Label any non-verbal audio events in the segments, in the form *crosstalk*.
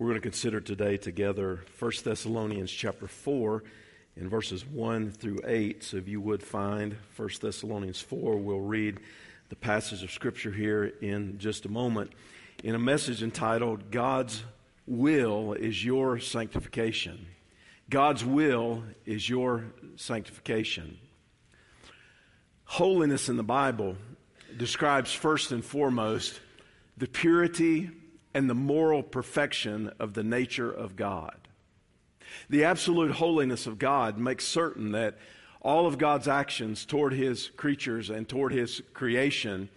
We're going to consider today together 1 Thessalonians chapter 4 in verses 1 through 8. So if you would find 1 Thessalonians 4, we'll read the passage of Scripture here in just a moment in a message entitled God's Will is Your Sanctification. God's will is your sanctification. Holiness in the Bible describes first and foremost the purity and the moral perfection of the nature of God. The absolute holiness of God makes certain that all of God's actions toward his creatures and toward his creation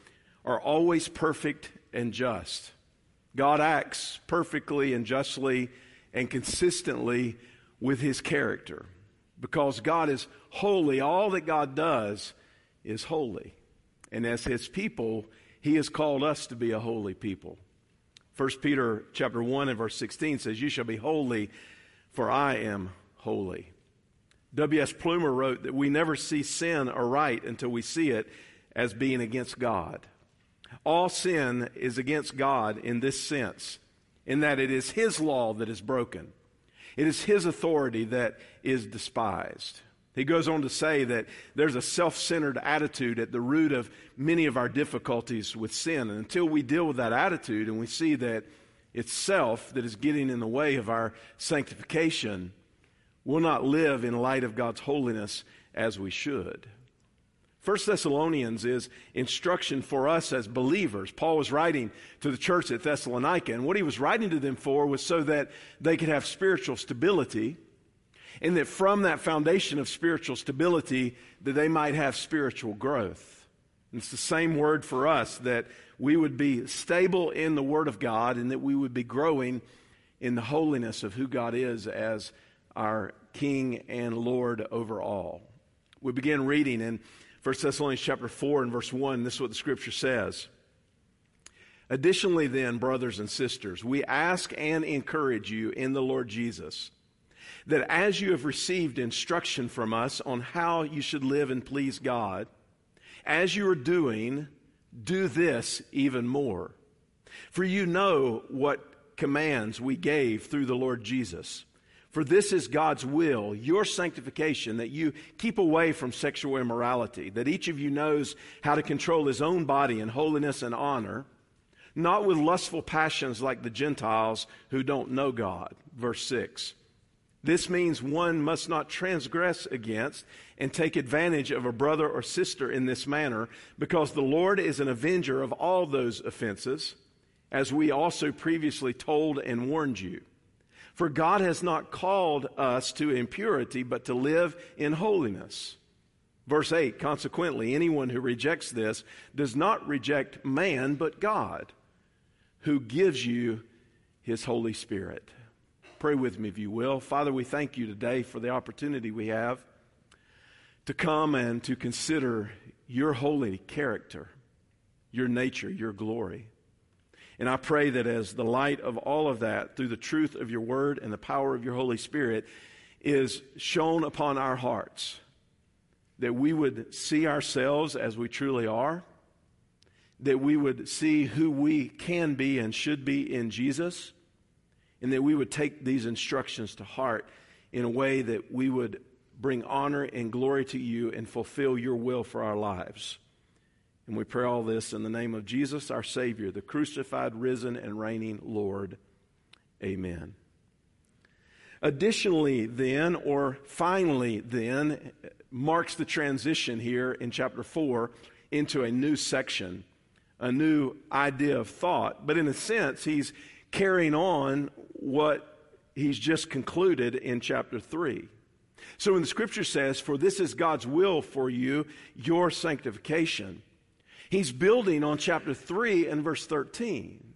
are always perfect and just. God acts perfectly and justly and consistently with his character. Because God is holy, all that God does is holy. And as his people, he has called us to be a holy people. 1 Peter chapter 1 and verse 16 says, You shall be holy, for I am holy. W.S. Plumer wrote that we never see sin aright until we see it as being against God. All sin is against God in this sense, in that it is His law that is broken. It is His authority that is despised. He goes on to say that there's a self centered attitude at the root of many of our difficulties with sin. And until we deal with that attitude and we see that it's self that is getting in the way of our sanctification, we'll not live in light of God's holiness as we should. First Thessalonians is instruction for us as believers. Paul was writing to the church at Thessalonica, and what he was writing to them for was so that they could have spiritual stability and that from that foundation of spiritual stability that they might have spiritual growth. And it's the same word for us that we would be stable in the Word of God and that we would be growing in the holiness of who God is as our King and Lord over all. We begin reading in 1 Thessalonians chapter 4 and verse 1. This is what the scripture says. Additionally, then, brothers and sisters, we ask and encourage you in the Lord Jesus that as you have received instruction from us on how you should live and please God, as you are doing, do this even more. For you know what commands we gave through the Lord Jesus. For this is God's will, your sanctification, that you keep away from sexual immorality, that each of you knows how to control his own body in holiness and honor, not with lustful passions like the Gentiles who don't know God. Verse 6. This means one must not transgress against and take advantage of a brother or sister in this manner, because the Lord is an avenger of all those offenses, as we also previously told and warned you. For God has not called us to impurity, but to live in holiness. Verse 8 Consequently, anyone who rejects this does not reject man, but God, who gives you his Holy Spirit. Pray with me, if you will. Father, we thank you today for the opportunity we have to come and to consider your holy character, your nature, your glory. And I pray that as the light of all of that, through the truth of your word and the power of your Holy Spirit, is shown upon our hearts, that we would see ourselves as we truly are, that we would see who we can be and should be in Jesus and that we would take these instructions to heart in a way that we would bring honor and glory to you and fulfill your will for our lives. And we pray all this in the name of Jesus, our Savior, the crucified, risen, and reigning Lord. Amen. Additionally, then, or finally, then, marks the transition here in chapter 4 into a new section, a new idea of thought. But in a sense, he's carrying on what he's just concluded in chapter 3. So when the scripture says, For this is God's will for you, your sanctification, he's building on chapter 3 and verse 13.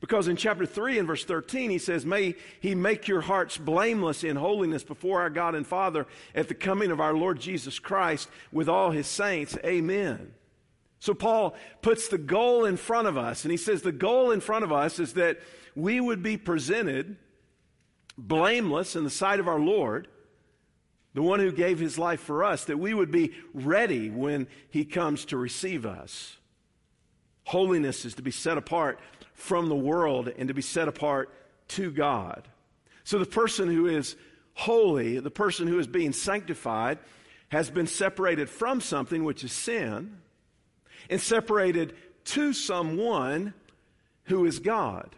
Because in chapter 3 and verse 13, he says, May he make your hearts blameless in holiness before our God and Father at the coming of our Lord Jesus Christ with all his saints. Amen. So Paul puts the goal in front of us, and he says the goal in front of us is that we would be presented blameless in the sight of our Lord, the one who gave his life for us, that we would be ready when he comes to receive us. Holiness is to be set apart from the world and to be set apart to God. So the person who is holy, the person who is being sanctified, has been separated from something, which is sin, and separated to someone who is God.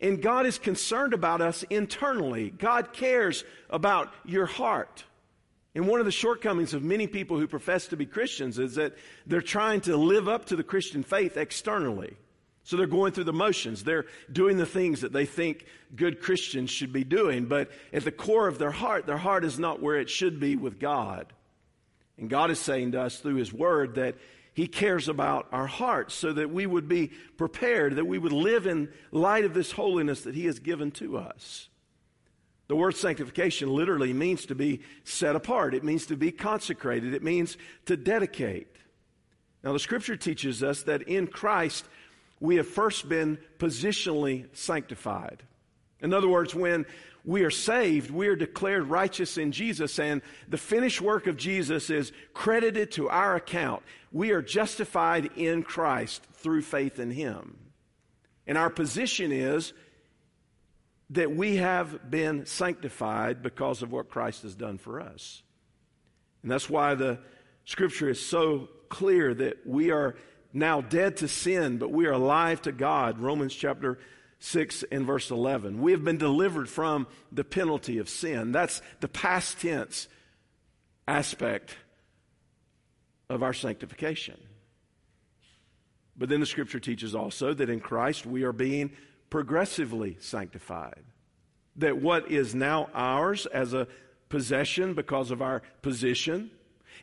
And God is concerned about us internally. God cares about your heart. And one of the shortcomings of many people who profess to be Christians is that they're trying to live up to the Christian faith externally. So they're going through the motions. They're doing the things that they think good Christians should be doing. But at the core of their heart, their heart is not where it should be with God. And God is saying to us through His Word that He cares about our hearts so that we would be prepared, that we would live in light of this holiness that He has given to us. The word sanctification literally means to be set apart. It means to be consecrated. It means to dedicate. Now, the scripture teaches us that in Christ, we have first been positionally sanctified. In other words, when we are saved, we are declared righteous in Jesus, and the finished work of Jesus is credited to our account. We are justified in Christ through faith in Him. And our position is that we have been sanctified because of what Christ has done for us. And that's why the scripture is so clear that we are now dead to sin, but we are alive to God. Romans chapter 6 and verse 11. We have been delivered from the penalty of sin. That's the past tense aspect of our sanctification. But then the scripture teaches also that in Christ we are being progressively sanctified. That what is now ours as a possession because of our position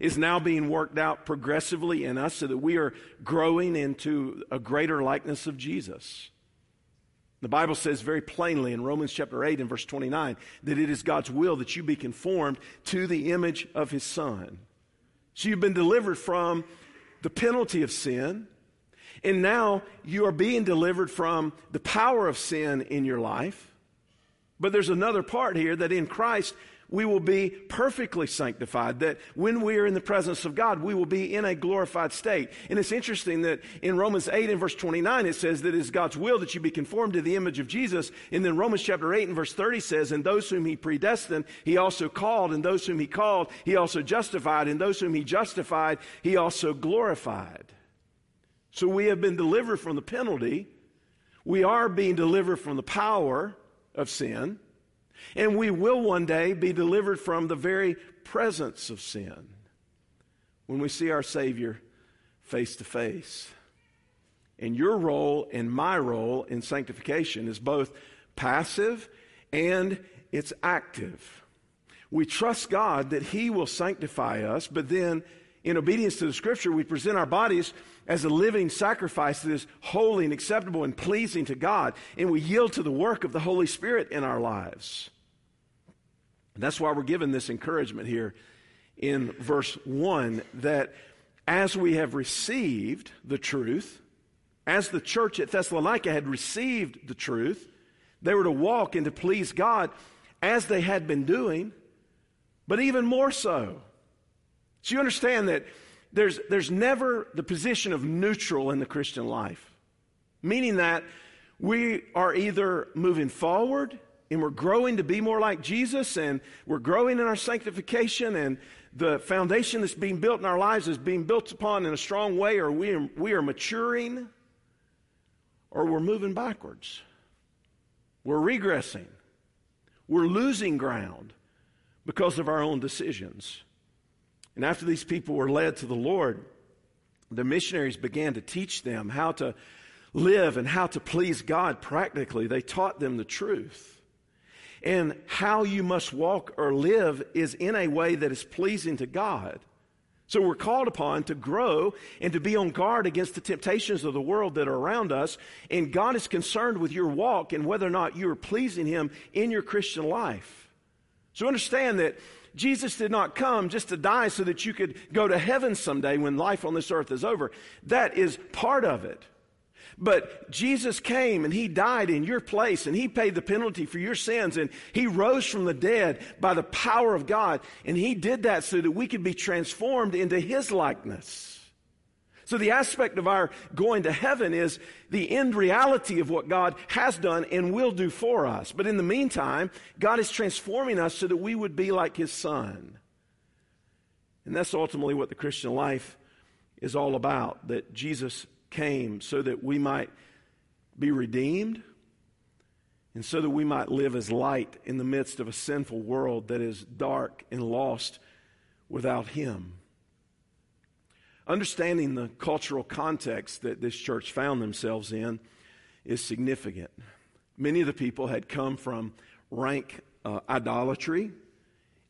is now being worked out progressively in us so that we are growing into a greater likeness of Jesus. The Bible says very plainly in Romans chapter 8 and verse 29 that it is God's will that you be conformed to the image of his Son. So you've been delivered from the penalty of sin and now you are being delivered from the power of sin in your life. But there's another part here that in Christ we will be perfectly sanctified, that when we are in the presence of God, we will be in a glorified state. And it's interesting that in Romans 8 and verse 29, it says that it is God's will that you be conformed to the image of Jesus. And then Romans chapter 8 and verse 30 says, And those whom he predestined, he also called, and those whom he called, he also justified, and those whom he justified, he also glorified. So we have been delivered from the penalty. We are being delivered from the power of sin. And we will one day be delivered from the very presence of sin when we see our Savior face to face. And your role and my role in sanctification is both passive and it's active. We trust God that He will sanctify us, but then in obedience to the scripture, we present our bodies as a living sacrifice that is holy and acceptable and pleasing to God. And we yield to the work of the Holy Spirit in our lives. And that's why we're given this encouragement here in verse 1 that as we have received the truth, as the church at Thessalonica had received the truth, they were to walk and to please God as they had been doing, but even more so. So you understand that there's, there's never the position of neutral in the Christian life, meaning that we are either moving forward and we're growing to be more like Jesus and we're growing in our sanctification and the foundation that's being built in our lives is being built upon in a strong way or we are, we are maturing or we're moving backwards. We're regressing. We're losing ground because of our own decisions. And after these people were led to the Lord, the missionaries began to teach them how to live and how to please God practically. They taught them the truth. And how you must walk or live is in a way that is pleasing to God. So we're called upon to grow and to be on guard against the temptations of the world that are around us. And God is concerned with your walk and whether or not you are pleasing Him in your Christian life. So understand that Jesus did not come just to die so that you could go to heaven someday when life on this earth is over. That is part of it. But Jesus came and he died in your place and he paid the penalty for your sins and he rose from the dead by the power of God. And he did that so that we could be transformed into his likeness. So the aspect of our going to heaven is the end reality of what God has done and will do for us. But in the meantime, God is transforming us so that we would be like His Son. And that's ultimately what the Christian life is all about that Jesus came so that we might be redeemed and so that we might live as light in the midst of a sinful world that is dark and lost without Him. Understanding the cultural context that this church found themselves in is significant. Many of the people had come from rank uh, idolatry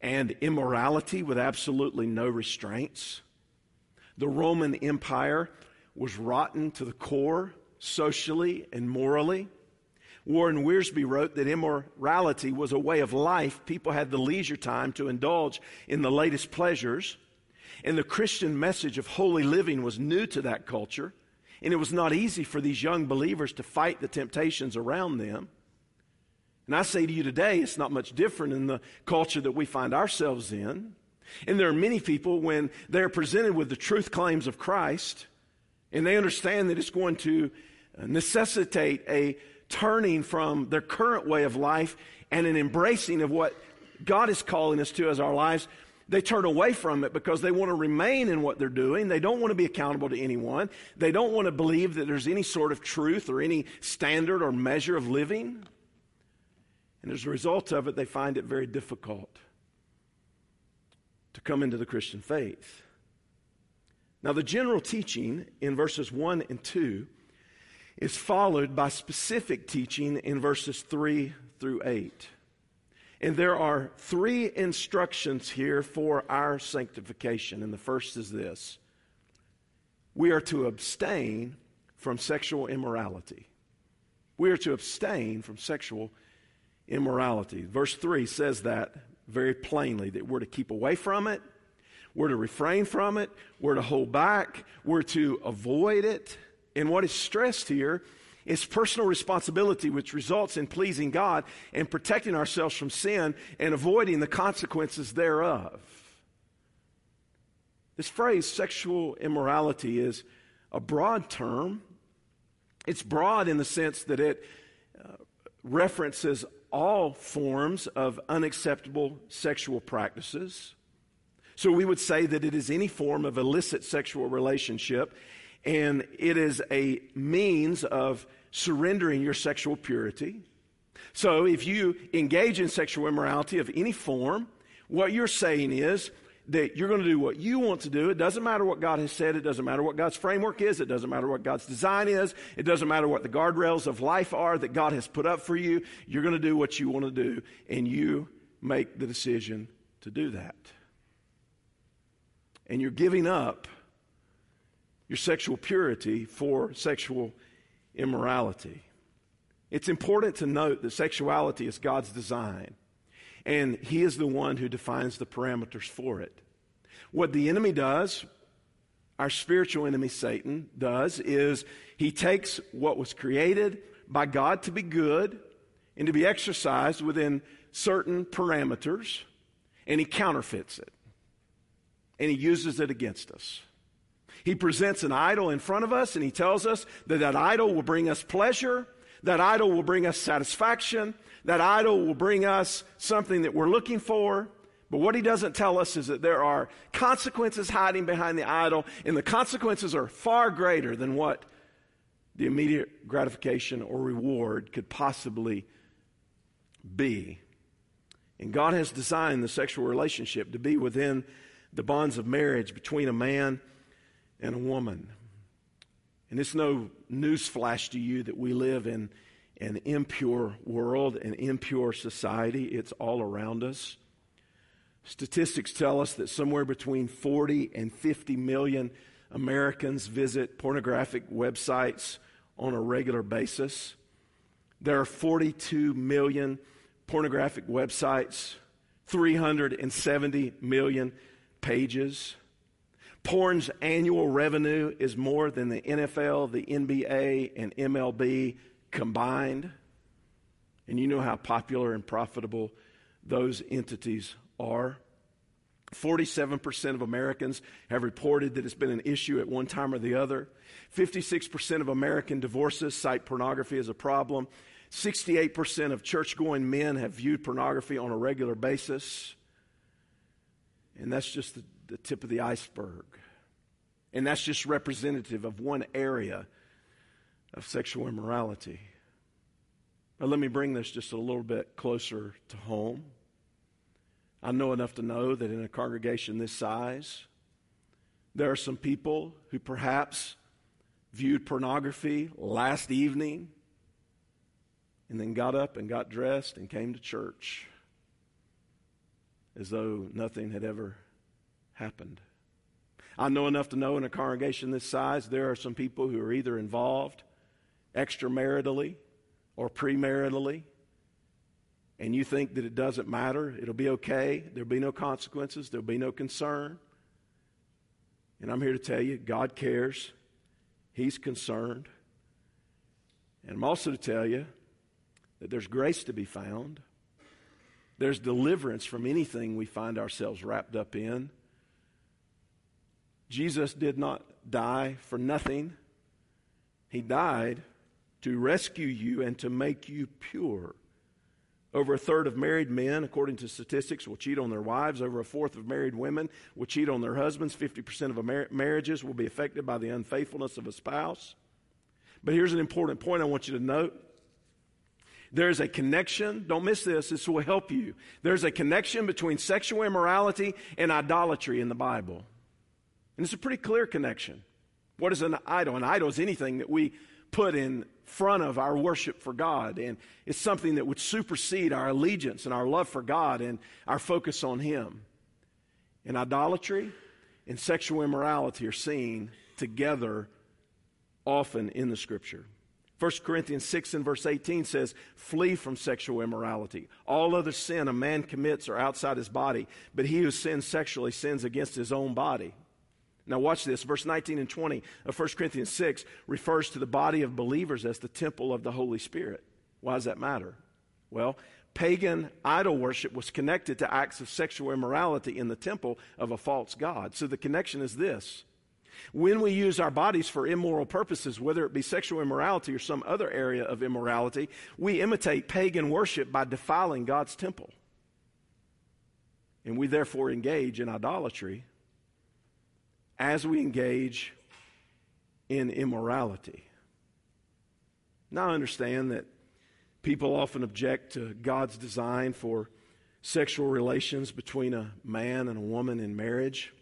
and immorality with absolutely no restraints. The Roman Empire was rotten to the core, socially and morally. Warren Wiersbe wrote that immorality was a way of life. People had the leisure time to indulge in the latest pleasures. And the Christian message of holy living was new to that culture. And it was not easy for these young believers to fight the temptations around them. And I say to you today, it's not much different in the culture that we find ourselves in. And there are many people, when they're presented with the truth claims of Christ, and they understand that it's going to necessitate a turning from their current way of life and an embracing of what God is calling us to as our lives, they turn away from it because they want to remain in what they're doing. They don't want to be accountable to anyone. They don't want to believe that there's any sort of truth or any standard or measure of living. And as a result of it, they find it very difficult to come into the Christian faith. Now, the general teaching in verses 1 and 2 is followed by specific teaching in verses 3 through 8. And there are three instructions here for our sanctification. And the first is this we are to abstain from sexual immorality. We are to abstain from sexual immorality. Verse 3 says that very plainly that we're to keep away from it, we're to refrain from it, we're to hold back, we're to avoid it. And what is stressed here is personal responsibility, which results in pleasing God and protecting ourselves from sin and avoiding the consequences thereof. This phrase, sexual immorality, is a broad term. It's broad in the sense that it uh, references all forms of unacceptable sexual practices. So we would say that it is any form of illicit sexual relationship, and it is a means of surrendering your sexual purity. So if you engage in sexual immorality of any form, what you're saying is that you're going to do what you want to do. It doesn't matter what God has said. It doesn't matter what God's framework is. It doesn't matter what God's design is. It doesn't matter what the guardrails of life are that God has put up for you. You're going to do what you want to do, and you make the decision to do that. And you're giving up your sexual purity for sexual immorality. It's important to note that sexuality is God's design and He is the one who defines the parameters for it. What the enemy does, our spiritual enemy Satan does, is he takes what was created by God to be good and to be exercised within certain parameters, and he counterfeits it. And he uses it against us. He presents an idol in front of us and he tells us that that idol will bring us pleasure, that idol will bring us satisfaction, that idol will bring us something that we're looking for. But what he doesn't tell us is that there are consequences hiding behind the idol, and the consequences are far greater than what the immediate gratification or reward could possibly be. And God has designed the sexual relationship to be within the bonds of marriage between a man and a woman. And it's no newsflash to you that we live in an impure world, an impure society. It's all around us. Statistics tell us that somewhere between 40 and 50 million Americans visit pornographic websites on a regular basis. There are 42 million pornographic websites, 370 million pages. Porn's annual revenue is more than the NFL, the NBA, and MLB combined. And you know how popular and profitable those entities are. 47% of Americans have reported that it's been an issue at one time or the other. 56% of American divorces cite pornography as a problem. 68% of church going men have viewed pornography on a regular basis. And that's just the, the, tip of the iceberg. And that's just representative of one area of sexual immorality. But let me bring this just a little bit closer to home. I know enough to know that in a congregation this size, there are some people who perhaps viewed pornography last evening and then got up and got dressed and came to church as though nothing had ever happened. I know enough to know in a congregation this size, there are some people who are either involved extramaritally or premaritally and you think that it doesn't matter, it'll be okay, there'll be no consequences, there'll be no concern. And I'm here to tell you, God cares, He's concerned. And I'm also to tell you that there's grace to be found. There's deliverance from anything we find ourselves wrapped up in. Jesus did not die for nothing. He died to rescue you and to make you pure. Over a third of married men, according to statistics, will cheat on their wives. Over a fourth of married women will cheat on their husbands. 50% of mar- marriages will be affected by the unfaithfulness of a spouse. But here's an important point I want you to note. There's a connection, don't miss this, this will help you. There's a connection between sexual immorality and idolatry in the Bible. And it's a pretty clear connection. What is an idol? An idol is anything that we put in front of our worship for God. And it's something that would supersede our allegiance and our love for God and our focus on Him. And idolatry and sexual immorality are seen together often in the Scripture. 1 Corinthians 6 and verse 18 says, Flee from sexual immorality. All other sin a man commits are outside his body, but he who sins sexually sins against his own body. Now, watch this. Verse 19 and 20 of 1 Corinthians 6 refers to the body of believers as the temple of the Holy Spirit. Why does that matter? Well, pagan idol worship was connected to acts of sexual immorality in the temple of a false god. So the connection is this. When we use our bodies for immoral purposes, whether it be sexual immorality or some other area of immorality, we imitate pagan worship by defiling God's temple. And we therefore engage in idolatry as we engage in immorality. Now, I understand that people often object to God's design for sexual relations between a man and a woman in marriage.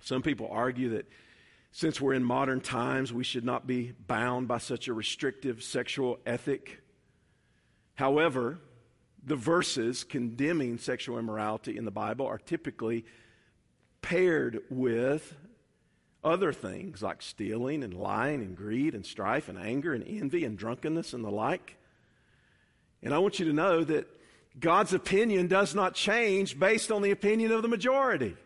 Some people argue that since we're in modern times, we should not be bound by such a restrictive sexual ethic. However, the verses condemning sexual immorality in the Bible are typically paired with other things like stealing and lying and greed and strife and anger and envy and drunkenness and the like. And I want you to know that God's opinion does not change based on the opinion of the majority.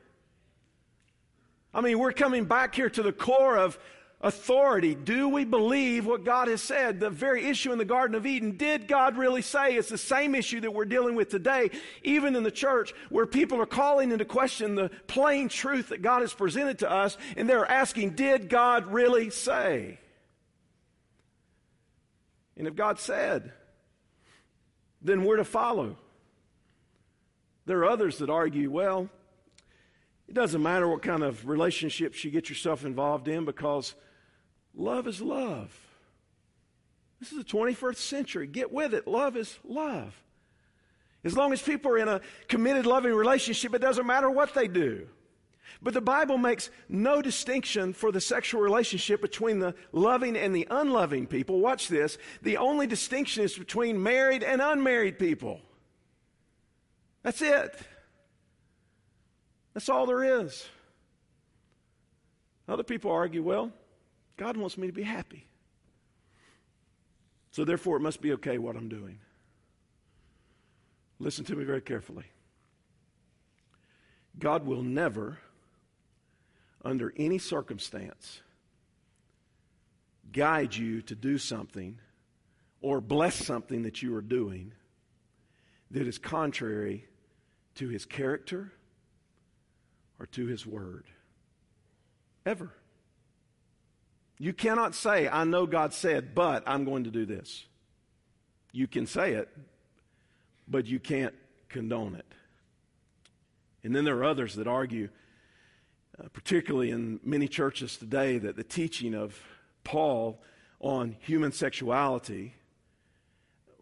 I mean, we're coming back here to the core of authority. Do we believe what God has said? The very issue in the Garden of Eden, did God really say? It's the same issue that we're dealing with today, even in the church, where people are calling into question the plain truth that God has presented to us, and they're asking, did God really say? And if God said, then we're to follow. There are others that argue, well, it doesn't matter what kind of relationships you get yourself involved in because Love is love. This is the 21st century. Get with it. Love is love. As long as people are in a committed, loving relationship, it doesn't matter what they do. But the Bible makes no distinction for the sexual relationship between the loving and the unloving people. Watch this. The only distinction is between married and unmarried people. That's it. That's all there is. Other people argue, well, God wants me to be happy. So therefore, it must be okay what I'm doing. Listen to me very carefully. God will never, under any circumstance, guide you to do something or bless something that you are doing that is contrary to his character, or to his word. Ever. You cannot say, I know God said, but I'm going to do this. You can say it, but you can't condone it. And then there are others that argue, uh, particularly in many churches today, that the teaching of Paul on human sexuality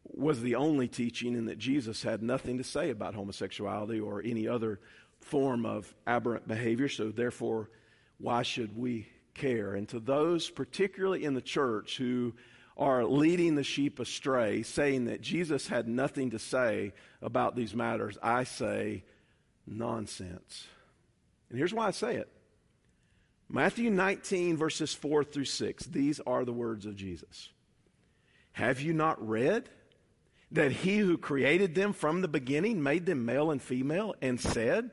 was the only teaching and that Jesus had nothing to say about homosexuality or any other form of aberrant behavior, so therefore, why should we care? And to those, particularly in the church, who are leading the sheep astray, saying that Jesus had nothing to say about these matters, I say nonsense. And here's why I say it Matthew 19, verses 4 through 6, these are the words of Jesus. Have you not read that he who created them from the beginning made them male and female and said,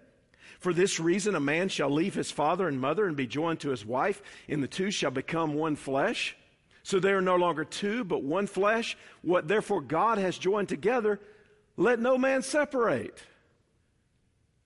for this reason, a man shall leave his father and mother and be joined to his wife, and the two shall become one flesh. So they are no longer two, but one flesh. What therefore God has joined together, let no man separate.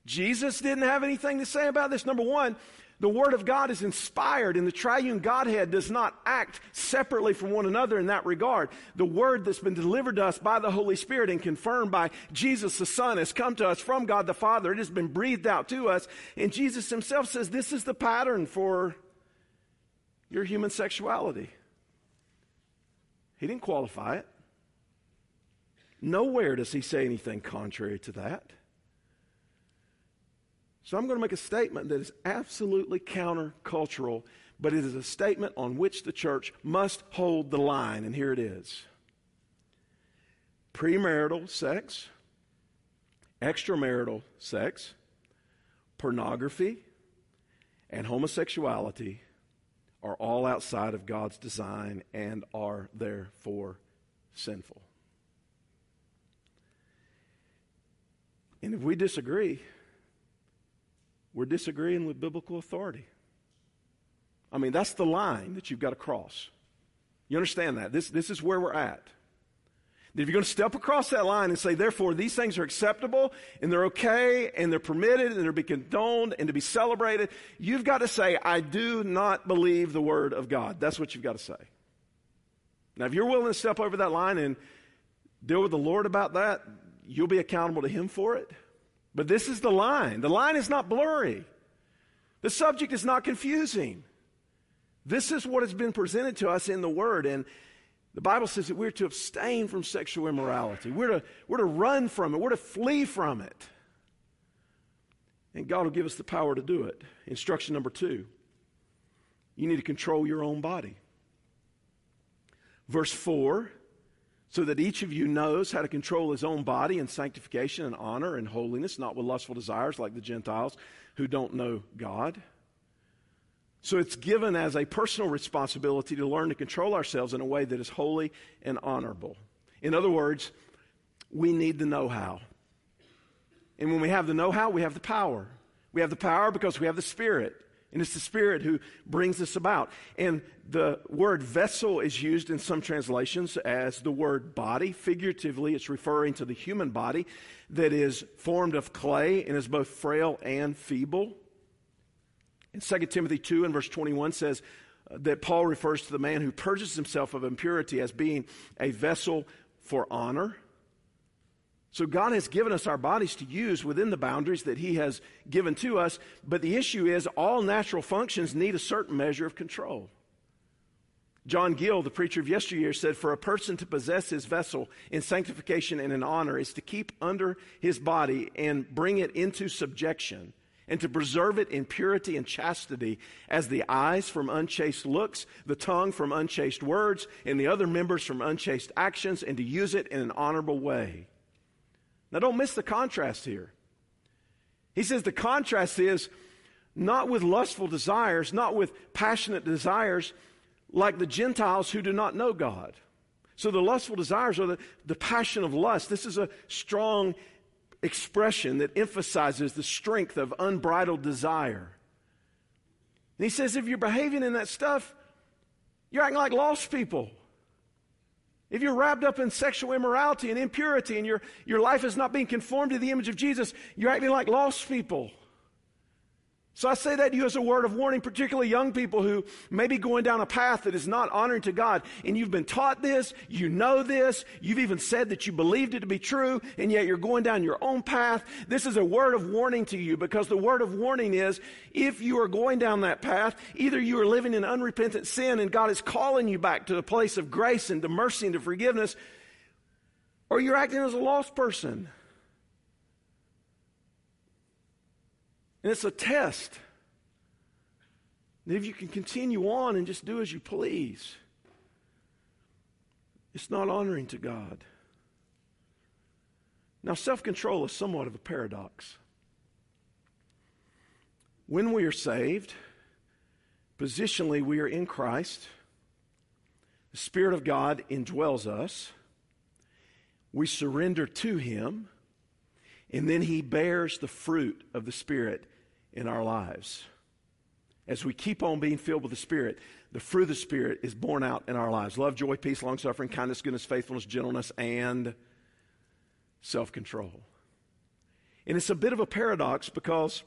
Jesus didn't have anything to say about this. Number one, the Word of God is inspired, and the triune Godhead does not act separately from one another in that regard. The Word that's been delivered to us by the Holy Spirit and confirmed by Jesus the Son has come to us from God the Father. It has been breathed out to us. And Jesus Himself says this is the pattern for your human sexuality. He didn't qualify it. Nowhere does He say anything contrary to that. So I'm going to make a statement that is absolutely countercultural, but it is a statement on which the church must hold the line, and here it is premarital sex, extramarital sex, pornography, and homosexuality are all outside of God's design and are therefore sinful. And if we disagree, we're disagreeing with biblical authority. I mean, that's the line that you've got to cross. You understand that? This, this is where we're at. If you're going to step across that line and say, therefore, these things are acceptable and they're okay and they're permitted and they're be condoned and to be celebrated, you've got to say, I do not believe the word of God. That's what you've got to say. Now, if you're willing to step over that line and deal with the Lord about that, you'll be accountable to Him for it. But this is the line. The line is not blurry. The subject is not confusing. This is what has been presented to us in the Word. And the Bible says that we're to abstain from sexual immorality. We're to, we're to run from it. We're to flee from it. And God will give us the power to do it. Instruction number two you need to control your own body. Verse 4 so that each of you knows how to control his own body in sanctification and honor and holiness, not with lustful desires like the Gentiles who don't know God. So it's given as a personal responsibility to learn to control ourselves in a way that is holy and honorable. In other words, we need the know how. And when we have the know how, we have the power. We have the power because we have the Spirit. And it's the Spirit who brings this about. And the word vessel is used in some translations as the word body. Figuratively, it's referring to the human body that is formed of clay and is both frail and feeble. And 2 Timothy 2 and verse 21 says uh, that Paul refers to the man who purges himself of impurity as being a vessel for honor. So God has given us our bodies to use within the boundaries that He has given to us, but the issue is all natural functions need a certain measure of control. John Gill, the preacher of yesteryear, said, For a person to possess his vessel in sanctification and in honor is to keep under his body and bring it into subjection, and to preserve it in purity and chastity, as the eyes from unchaste looks, the tongue from unchaste words, and the other members from unchaste actions, and to use it in an honorable way. Now, don't miss the contrast here. He says the contrast is not with lustful desires, not with passionate desires like the Gentiles who do not know God. So the lustful desires are the, the passion of lust. This is a strong expression that emphasizes the strength of unbridled desire. And he says if you're behaving in that stuff, you're acting like lost people. If you're wrapped up in sexual immorality and impurity and your, your life is not being conformed to the image of Jesus, you're acting like lost people. So I say that to you as a word of warning, particularly young people who may be going down a path that is not honoring to God. And you've been taught this, you know this, you've even said that you believed it to be true, and yet you're going down your own path. This is a word of warning to you because the word of warning is if you are going down that path, either you are living in unrepentant sin and God is calling you back to the place of grace and to mercy and to forgiveness, or you're acting as a lost person. And it's a test. And if you can continue on and just do as you please, it's not honoring to God. Now, self control is somewhat of a paradox. When we are saved, positionally we are in Christ, the Spirit of God indwells us, we surrender to Him, and then He bears the fruit of the Spirit in our lives. As we keep on being filled with the Spirit, the fruit of the Spirit is borne out in our lives love, joy, peace, long suffering, kindness, goodness, faithfulness, gentleness, and self control. And it's a bit of a paradox because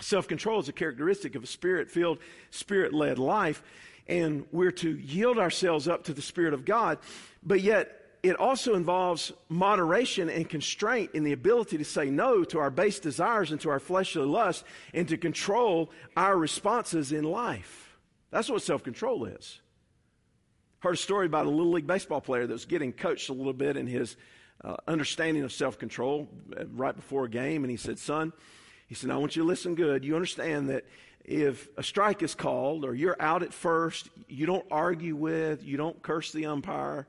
self control is a characteristic of a spirit filled, spirit led life. And we're to yield ourselves up to the Spirit of God, but yet it also involves moderation and constraint in the ability to say no to our base desires and to our fleshly lust and to control our responses in life. That's what self control is. Heard a story about a little league baseball player that was getting coached a little bit in his uh, understanding of self control uh, right before a game. And he said, Son, he said, I want you to listen good. You understand that if a strike is called or you're out at first, you don't argue with, you don't curse the umpire.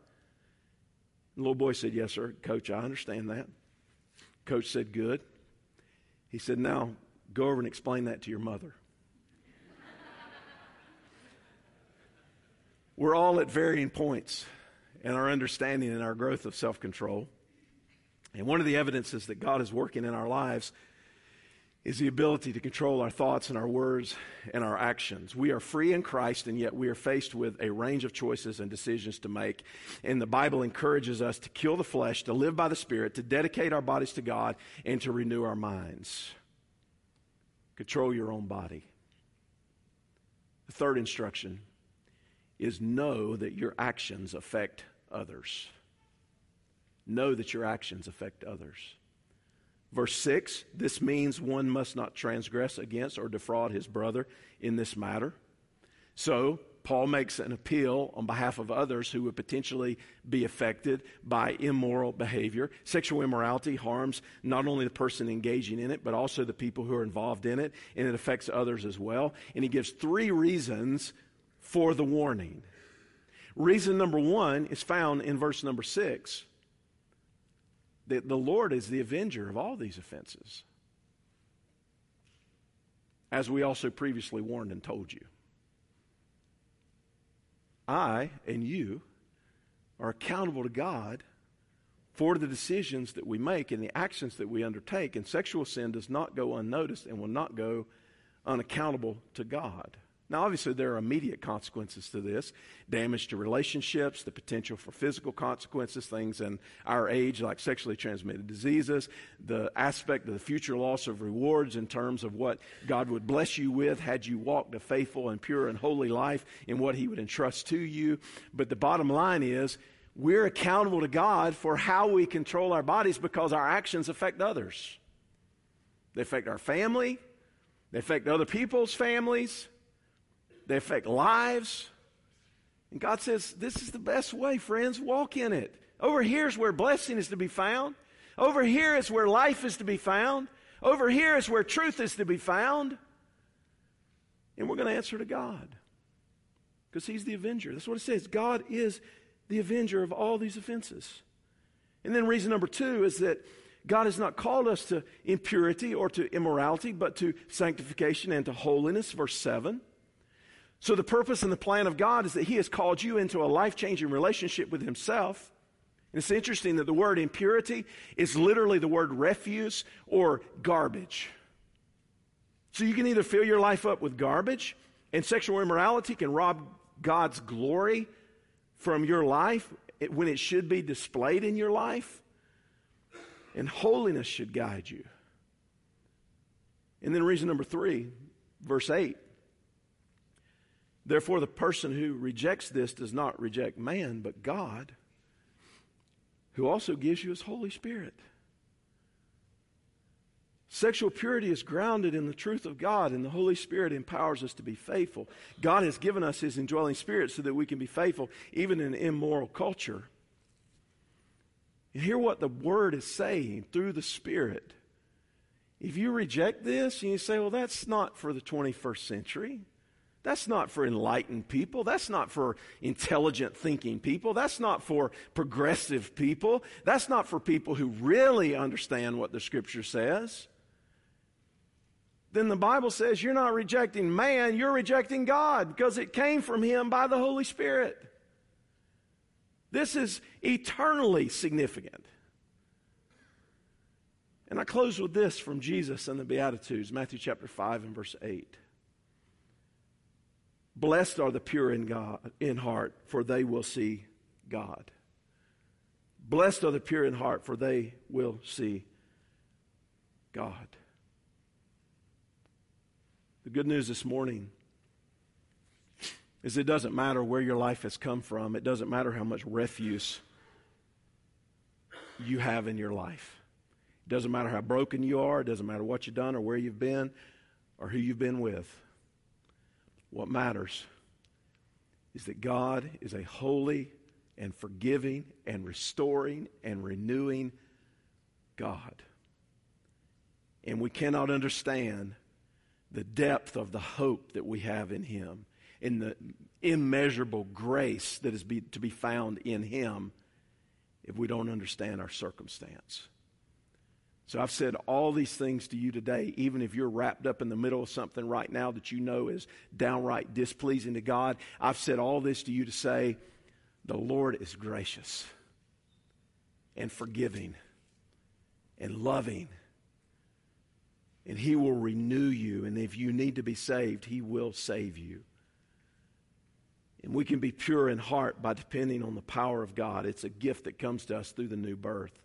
The little boy said, Yes, sir. Coach, I understand that. Coach said, Good. He said, Now go over and explain that to your mother. *laughs* We're all at varying points in our understanding and our growth of self control. And one of the evidences that God is working in our lives is the ability to control our thoughts and our words and our actions. We are free in Christ, and yet we are faced with a range of choices and decisions to make. And the Bible encourages us to kill the flesh, to live by the Spirit, to dedicate our bodies to God, and to renew our minds. Control your own body. The third instruction is know that your actions affect others. Know that your actions affect others. Verse 6 this means one must not transgress against or defraud his brother in this matter. So, Paul makes an appeal on behalf of others who would potentially be affected by immoral behavior. Sexual immorality harms not only the person engaging in it, but also the people who are involved in it, and it affects others as well. And he gives three reasons for the warning. Reason number one is found in verse number six that the Lord is the avenger of all these offenses. As we also previously warned and told you. I and you are accountable to God for the decisions that we make and the actions that we undertake. And sexual sin does not go unnoticed and will not go unaccountable to God. Now, obviously, there are immediate consequences to this damage to relationships, the potential for physical consequences, things in our age like sexually transmitted diseases, the aspect of the future loss of rewards in terms of what God would bless you with had you walked a faithful and pure and holy life in what He would entrust to you. But the bottom line is, we're accountable to God for how we control our bodies because our actions affect others. They affect our family, they affect other people's families they affect lives. And God says, This is the best way, friends. Walk in it. Over here is where blessing is to be found. Over here is where life is to be found. Over here is where truth is to be found. And we're going to answer to God because He's the avenger. That's what it says. God is the avenger of all these offenses. And then reason number two is that God has not called us to impurity or to immorality, but to sanctification and to holiness, verse 7. So, the purpose and the plan of God is that He has called you into a life changing relationship with Himself. And it's interesting that the word impurity is literally the word refuse or garbage. So, you can either fill your life up with garbage, and sexual immorality can rob God's glory from your life when it should be displayed in your life, and holiness should guide you. And then reason number three, verse 8. Therefore, the person who rejects this does not reject man, but God, who also gives you his Holy Spirit. Sexual purity is grounded in the truth of God, and the Holy Spirit empowers us to be faithful. God has given us His indwelling Spirit so that we can be faithful even in an immoral culture. And hear what the Word is saying through the Spirit. If you reject this and you say, well, that's not for the 21st century, that's not for enlightened people. That's not for intelligent thinking people. That's not for progressive people. That's not for people who really understand what the Scripture says then the Bible says you're not rejecting man, you're rejecting God because it came from him by the Holy Spirit. This is eternally significant. And I close with this from Jesus and the Beatitudes, Matthew chapter 5 and verse 8. Blessed are the pure in God in heart, for they will see God. Blessed are the pure in heart, for they will see God. The good news this morning is it doesn't matter where your life has come from, it doesn't matter how much refuse you have in your life. It doesn't matter how broken you are, it doesn't matter what you've done or where you've been or who you've been with. What matters is that God is a holy and forgiving and restoring and renewing God. And we cannot understand the depth of the hope that we have in Him, in the immeasurable grace that is be, to be found in Him if we don't understand our circumstance. So I've said all these things to you today, even if you're wrapped up in the middle of something right now that you know is downright displeasing to God. I've said all this to you to say, the Lord is gracious and forgiving and loving and He will renew you. And if you need to be saved, He will save you. And we can be pure in heart by depending on the power of God. It's a gift that comes to us through the new birth.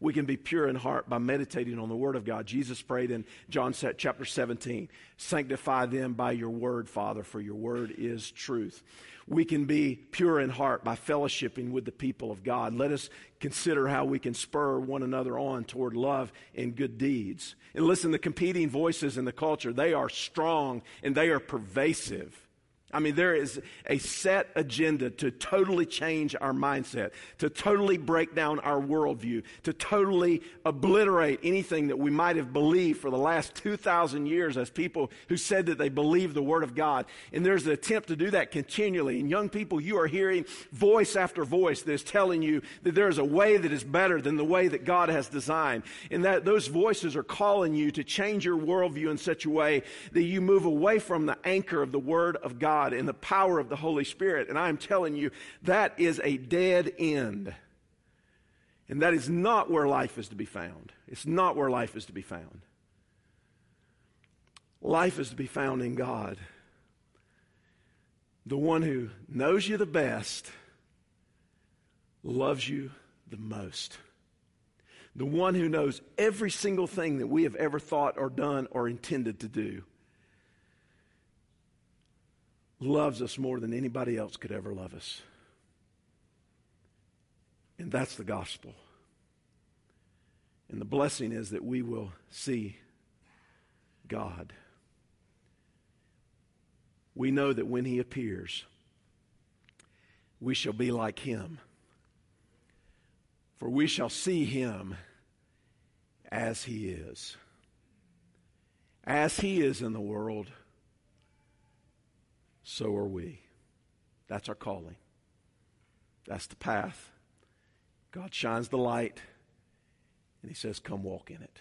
We can be pure in heart by meditating on the Word of God. Jesus prayed in John chapter 17 Sanctify them by your Word, Father, for your Word is truth. We can be pure in heart by fellowshipping with the people of God. Let us consider how we can spur one another on toward love and good deeds. And listen, the competing voices in the culture, they are strong and they are pervasive. I mean, there is a set agenda to totally change our mindset, to totally break down our worldview, to totally obliterate anything that we might have believed for the last 2,000 years as people who said that they believe the Word of God. And there's an attempt to do that continually. And young people, you are hearing voice after voice that is telling you that there is a way that is better than the way that God has designed. And that those voices are calling you to change your worldview in such a way that you move away from the anchor of the Word of God God the power of the Holy Spirit. And I'm telling you, that is a dead end. And that is not where life is to be found. It's not where life is to be found. Life is to be found in God, the one who knows you the best, loves you the most. The one who knows every single thing that we have ever thought or done or intended to do loves us more than anybody else could ever love us. And that's the gospel. And the blessing is that we will see God. We know that when He appears, we shall be like Him. For we shall see Him as He is. As He is in the world so are we. That's our calling. That's the path. God shines the light, and He says, Come walk in it.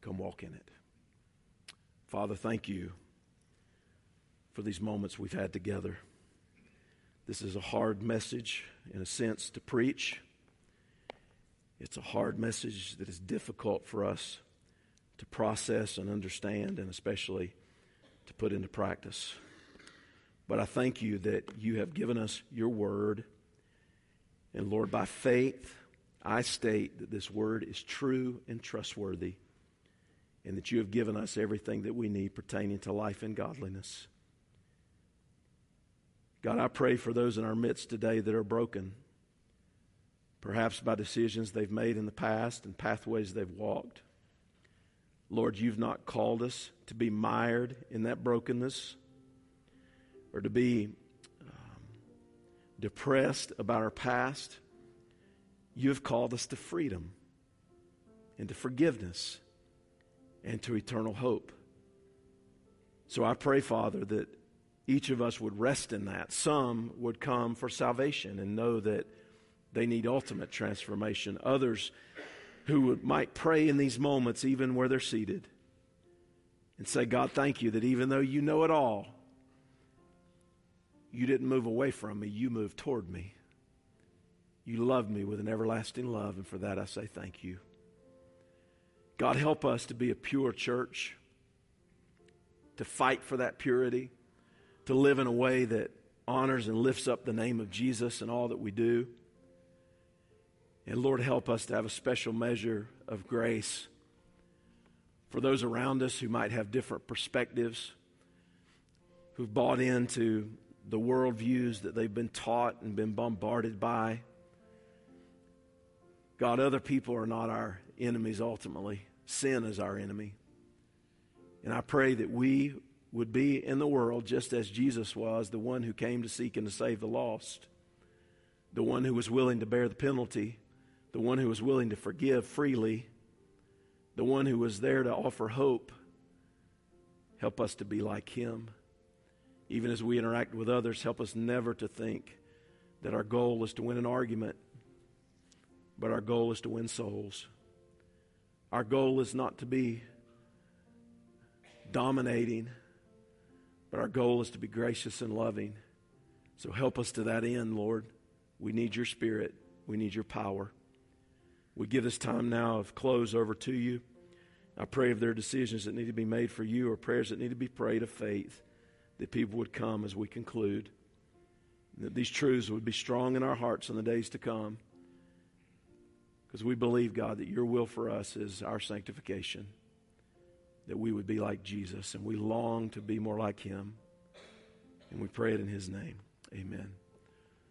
Come walk in it. Father, thank you for these moments we've had together. This is a hard message, in a sense, to preach. It's a hard message that is difficult for us to process and understand, and especially to put into practice. But I thank you that you have given us your word. And Lord, by faith, I state that this word is true and trustworthy. and that you have given us everything that we need pertaining to life and godliness. God, I pray for those in our midst today that are broken, perhaps by decisions they've made in the past and pathways they've walked. Lord, you've not called us to be mired in that brokenness or to be um, depressed about our past. You have called us to freedom and to forgiveness and to eternal hope. So I pray, Father, that each of us would rest in that. Some would come for salvation and know that they need ultimate transformation. Others who would, might pray in these moments, even where they're seated, and say, God, thank you that even though you know it all, you didn't move away from me, you moved toward me. You loved me with an everlasting love, and for that I say thank you. God, help us to be a pure church, to fight for that purity, to live in a way that honors and lifts up the name of Jesus in all that we do. And Lord, help us to have a special measure of grace for those around us who might have different perspectives, who've bought into the worldviews that they've been taught and been bombarded by. God, other people are not our enemies ultimately. Sin is our enemy. And I pray that we would be in the world just as Jesus was, the one who came to seek and to save the lost, the one who was willing to bear the penalty, the one who was willing to forgive freely, the one who was there to offer hope. Help us to be like him. Even as we interact with others, help us never to think that our goal is to win an argument, but our goal is to win souls. Our goal is not to be dominating, but our goal is to be gracious and loving. So help us to that end, Lord. We need your spirit, we need your power. We give this time now of close over to you. I pray if there are decisions that need to be made for you or prayers that need to be prayed of faith, that people would come as we conclude. That these truths would be strong in our hearts in the days to come. Because we believe, God, that your will for us is our sanctification, that we would be like Jesus, and we long to be more like him. And we pray it in his name. Amen.